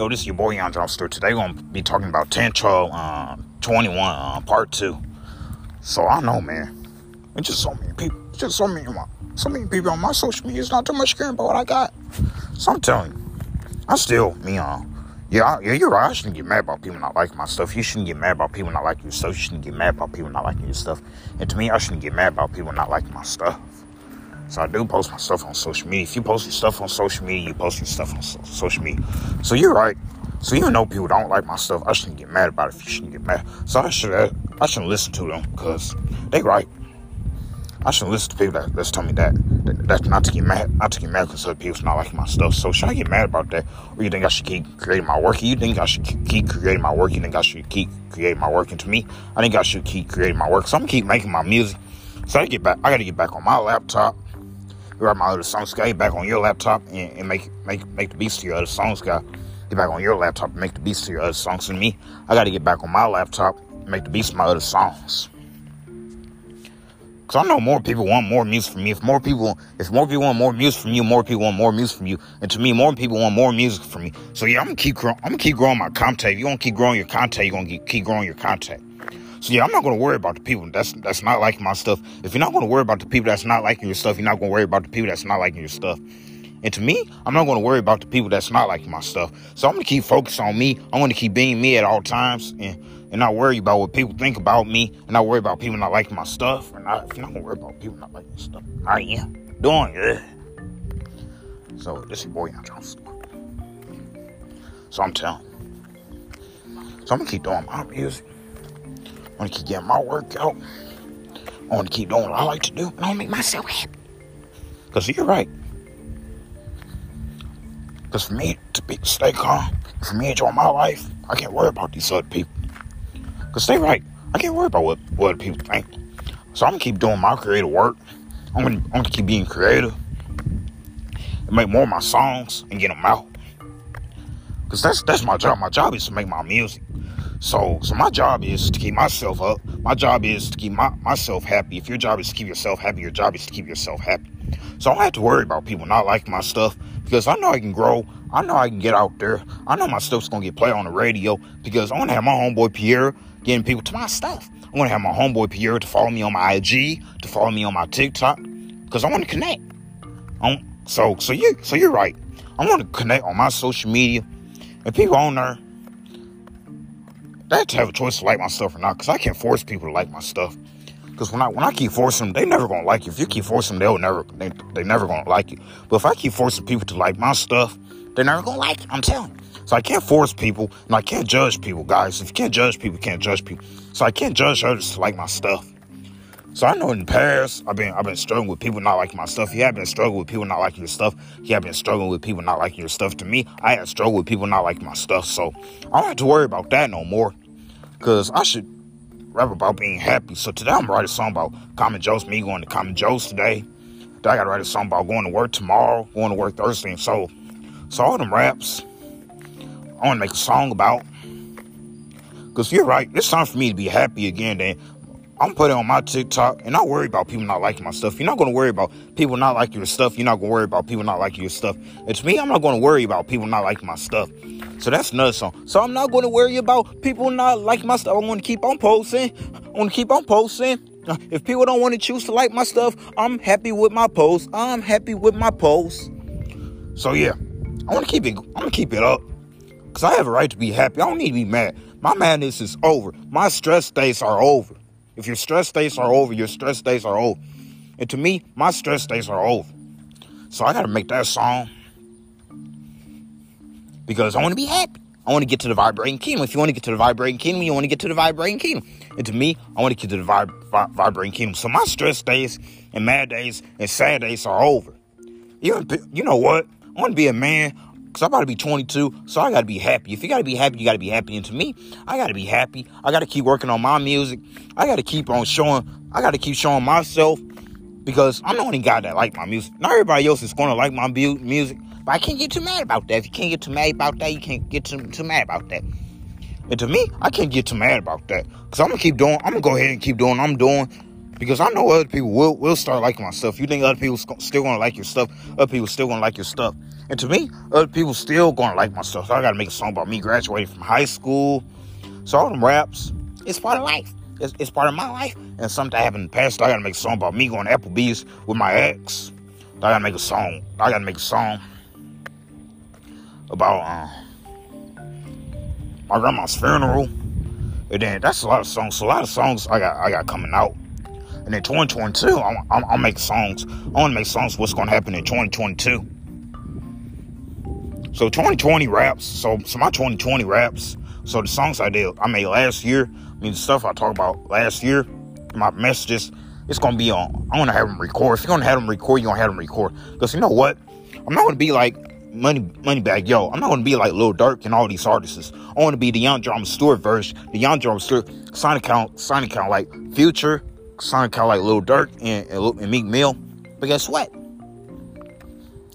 Yo, this is your boy Young Store. Today, we're gonna be talking about Tantro um, 21 uh, Part 2. So, I know, man. It's just so many people. It's just so many, so many people on my social media. It's not too much caring about what I got. So, I'm telling you, I still, me, uh, yeah, yeah, you're right. I shouldn't get mad about people not liking my stuff. You shouldn't get mad about people not liking your stuff. You shouldn't get mad about people not liking your stuff. And to me, I shouldn't get mad about people not liking my stuff. So I do post my stuff on social media. If you post your stuff on social media, you post your stuff on so- social media. So you're right. So even though people don't like my stuff, I shouldn't get mad about it. If you shouldn't get mad, so I should uh, I shouldn't listen to them because they right. I shouldn't listen to people that, that's telling me that, that that's not to get mad, not to get mad because other people's not liking my stuff. So should I get mad about that, or you think I should keep creating my work? You think I should keep creating my work? You think I should keep creating my work? And to me, I think I should keep creating my work. So I'm gonna keep making my music. So I get back. I gotta get back on my laptop grab my other songs, get back on your laptop and, and, make make make the beats to your other songs, guy. Get back on your laptop and make the beats to your other songs. And me, I got to get back on my laptop and make the beats to my other songs. Cause I know more people want more music from me. If more people, if more people want more music from you, more people want more music from you. And to me, more people want more music from me. So yeah, I'm gonna keep growing. I'm gonna keep growing my content. If you to keep growing your content, you're gonna keep growing your content. So yeah, I'm not gonna worry about the people that's that's not liking my stuff. If you're not gonna worry about the people that's not liking your stuff, you're not gonna worry about the people that's not liking your stuff. And to me, I'm not gonna worry about the people that's not liking my stuff. So I'm gonna keep focused on me. I'm gonna keep being me at all times and, and not worry about what people think about me and not worry about people not liking my stuff. And not, you're not gonna worry about people not liking stuff, I am doing good. So this is boy Johnson. So I'm telling. So I'm gonna keep doing my music. I want to keep getting my workout. I want to keep doing what I like to do. I want to make myself happy. Because you're right. Because for me to be stay calm, for me to enjoy my life, I can't worry about these other people. Because they right. I can't worry about what, what other people think. So I'm going to keep doing my creative work. I'm going to I'm gonna keep being creative. And make more of my songs and get them out. Because that's, that's my job. My job is to make my music. So, so my job is to keep myself up. My job is to keep my, myself happy. If your job is to keep yourself happy, your job is to keep yourself happy. So I don't have to worry about people not liking my stuff because I know I can grow. I know I can get out there. I know my stuff's gonna get played on the radio because I want to have my homeboy Pierre getting people to my stuff. I want to have my homeboy Pierre to follow me on my IG, to follow me on my TikTok because I want to connect. I'm, so, so you, so you're right. I want to connect on my social media and people on there they have to have a choice to like my stuff or not, because I can't force people to like my stuff. Because when I when I keep forcing them, they never gonna like you. If you keep forcing them, they'll never they they never gonna like you. But if I keep forcing people to like my stuff, they're never gonna like it. I'm telling you. So I can't force people, and I can't judge people, guys. If you can't judge people, you can't judge people. So I can't judge others to like my stuff. So I know in the past I've been I've been struggling with people not liking my stuff. You have been struggling with people not liking your stuff. You have been struggling with people not liking your stuff. To me, I had struggled with people not liking my stuff. So I don't have to worry about that no more. Cause I should rap about being happy. So today I'm write a song about Common Joe's, me going to Common Joe's today. Then I gotta write a song about going to work tomorrow, going to work Thursday. And so, so all them raps, I wanna make a song about. Cause you're right, it's time for me to be happy again. Then I'm putting on my TikTok and I worry about people not liking my stuff. You're not gonna worry about people not liking your stuff. You're not gonna worry about people not liking your stuff. It's me, I'm not gonna worry about people not liking my stuff. So that's another song. So I'm not to worry about people not liking my stuff. I'm gonna keep on posting. I'm gonna keep on posting. If people don't want to choose to like my stuff, I'm happy with my post. I'm happy with my post. So yeah, I want to keep it. I'm gonna keep it up because I have a right to be happy. I don't need to be mad. My madness is over. My stress days are over. If your stress days are over, your stress days are over. And to me, my stress days are over. So I gotta make that song because I want to be happy. I want to get to the vibrating kingdom. If you want to get to the vibrating kingdom, you want to get to the vibrating kingdom. And to me, I want to get to the vib- vib- vibrating kingdom. So my stress days and mad days and sad days are over. You, you know what? I want to be a man because I'm about to be 22, so I got to be happy. If you got to be happy, you got to be happy. And to me, I got to be happy. I got to keep working on my music. I got to keep on showing, I got to keep showing myself because I'm the only guy that like my music. Not everybody else is to like my music, but I can't get too mad about that. If you can't get too mad about that, you can't get too, too mad about that. And to me, I can't get too mad about that. Because I'm to keep doing, I'm to go ahead and keep doing I'm doing. Because I know other people will, will start liking my stuff. You think other people still to like your stuff, other people still to like your stuff. And to me, other people still gonna like my stuff. So I gotta make a song about me graduating from high school. So all them raps, it's part of life. It's, it's part of my life. And something that happened in the past, I gotta make a song about me going to Applebee's with my ex. I gotta make a song. I gotta make a song about uh, my grandma's funeral. And then that's a lot of songs. So a lot of songs I got I got coming out. And in 2022, I'm, I'm, I'll make songs. I want to make songs what's to happen in 2022. So 2020 raps. So so my 2020 raps. So the songs I did I made last year. I mean the stuff I talked about last year. My messages. It's gonna be on. I'm gonna have them record. If you're gonna have them record, you're gonna have them record. Because you know what? I'm not gonna be like Money Moneybagg Yo. I'm not gonna be like Lil Durk and all these artists. I want to be the Young Drama Stewart version. The Young Drama Stewart. Sonic count. Sonic count like Future. Sonic count like Lil Durk and, and, and Meek Mill. But guess what?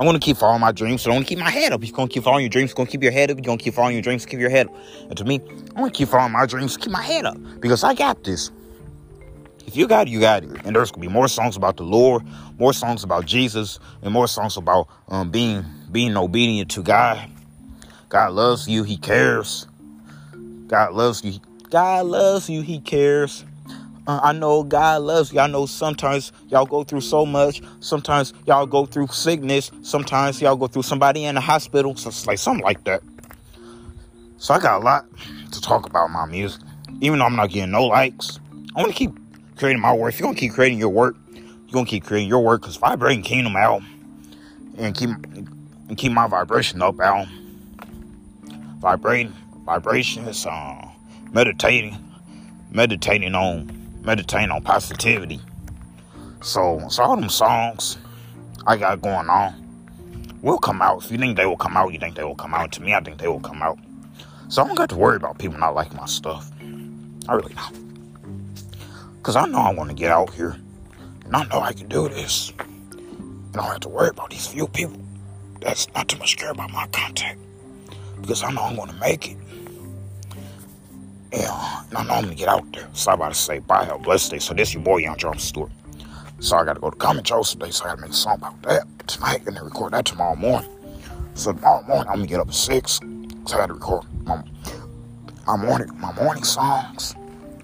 I want to keep following my dreams, so I want to keep my head up. You're going to keep following your dreams, going to keep your head up. You're going to keep following your dreams, keep your head up. And to me, I want to keep following my dreams, keep my head up. Because I got this. If you got it, you got it. And there's gonna be more songs about the Lord, more songs about Jesus, and more songs about um, being being obedient to God. God loves you, He cares. God loves you. God loves you, He cares. Uh, I know God loves y'all. know sometimes y'all go through so much. Sometimes y'all go through sickness. Sometimes y'all go through somebody in the hospital. So it's like something like that. So I got a lot to talk about my music. Even though I'm not getting no likes, I want to keep creating my work. If you're gonna keep creating your work, you're gonna keep creating your work because vibrating kingdom out and keep and keep my vibration up out. Vibrating vibrations, uh, meditating, meditating on meditating on positivity. So so all them songs I got going on will come out. If you think they will come out, you think they will come out. To me, I think they will come out. So I don't got to worry about people not liking my stuff. I really don't. Because I know I want to get out here. And I know I can do this. And I don't have to worry about these few people that's not too much care about my content. Because I know I'm going to make it. Yeah, know I'm to get out there. So I about to say bye, have a blessed day. So this your boy, Young Drum Stewart. So I got to go to Common Joe's today. So I got to make a song about that tonight. And then record that tomorrow morning. So tomorrow morning, I'm to get up at 6. So I got to record my, my morning my morning songs.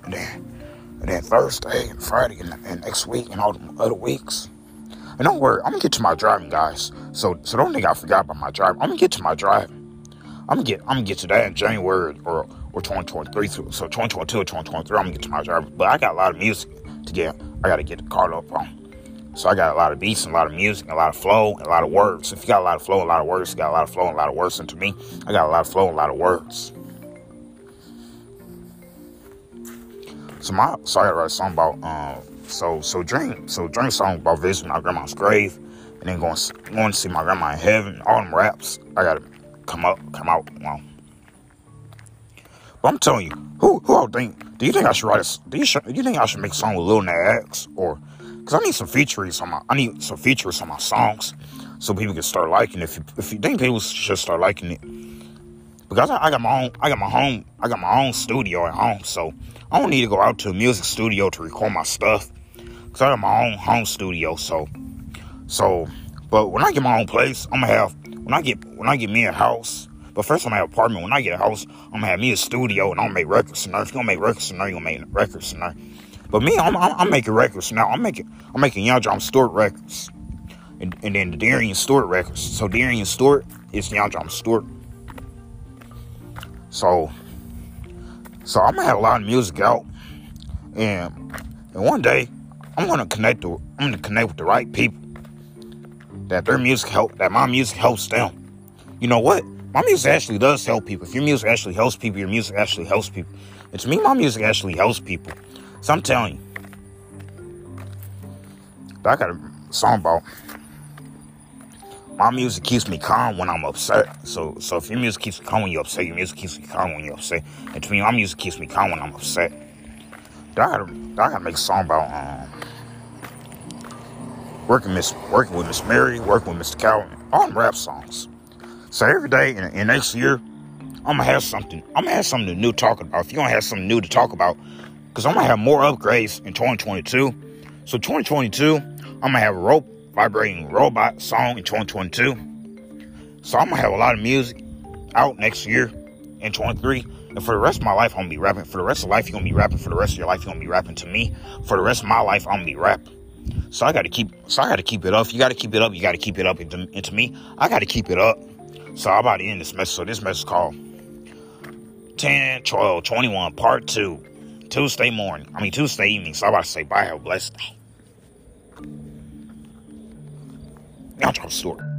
And then and then Thursday and Friday and, and next week and all the other weeks. And don't worry, I'm gonna get to my driving, guys. So so don't think I forgot about my driving. I'm gonna get to my driving. I'm gonna get I'm gonna get to that in January or or 2023. So 2022 or 2023, I'm gonna get to my driving. But I got a lot of music to get. I gotta get the car up on. So I got a lot of beats and a lot of music, and a lot of flow, and a lot of words. If you got a lot of flow, a lot of words, you got a lot of flow and a lot of words. And to me, I got a lot of flow and a lot of words. So my so I gotta write a song about um so so dream so dream song about visiting my grandma's grave and then going going to see my grandma in heaven. All them raps I gotta come up come out. Well, I'm telling you, who who I think? Do you think I should write a? Do you, do you think I should make a song with Lil Nas X or? Because I need some features on my I need some features on my songs so people can start liking. It. If you if you think people should start liking it, because I, I got my own I got my home I got my own studio at home, so I don't need to go out to a music studio to record my stuff. Cause I got my own home studio, so so but when I get my own place, I'm gonna have when I get when I get me a house. But first I'm gonna have an apartment. When I get a house, I'm gonna have me a studio and I'm gonna make records there. If you're gonna make records there, you're gonna make records there. But me, I'm, I'm, I'm making records now. I'm making I'm making Young John Stewart records. And, and then the Darian Stewart records. So Darian Stewart is Young John Stewart. So so I'm gonna have a lot of music out, and and one day I'm gonna connect. To, I'm gonna connect with the right people. That their music help. That my music helps them. You know what? My music actually does help people. If your music actually helps people, your music actually helps people. And to me, my music actually helps people. So I'm telling you, I got a song about my music keeps me calm when I'm upset. So so if your music keeps me calm when you're upset, your music keeps me calm when you're upset. And to me, my music keeps me calm when I'm upset. I gotta, I gotta make a song about um, working Miss working with Miss Mary, working with Mr. Calvin, them rap songs. So every day in, in next year, I'm gonna have something. I'm gonna have something new to talk about. If you don't have something new to talk about, because I'm gonna have more upgrades in 2022. So 2022, I'm gonna have a rope vibrating robot song in 2022. So I'm gonna have a lot of music out next year in 23. And for the rest of my life, I'm gonna be rapping. For the rest of life, you're gonna be rapping. For the rest of your life, you're gonna be rapping to me. For the rest of my life, I'm gonna be rapping. So I gotta keep so I gotta keep it up. You gotta keep it up, you gotta keep it up into, into me. I gotta keep it up. So I'm about to end this message. So this message is called 10, 12, 21, part two. Tuesday morning. I mean Tuesday evening. So I'm about to say bye, have a blessed day. Y'all drop.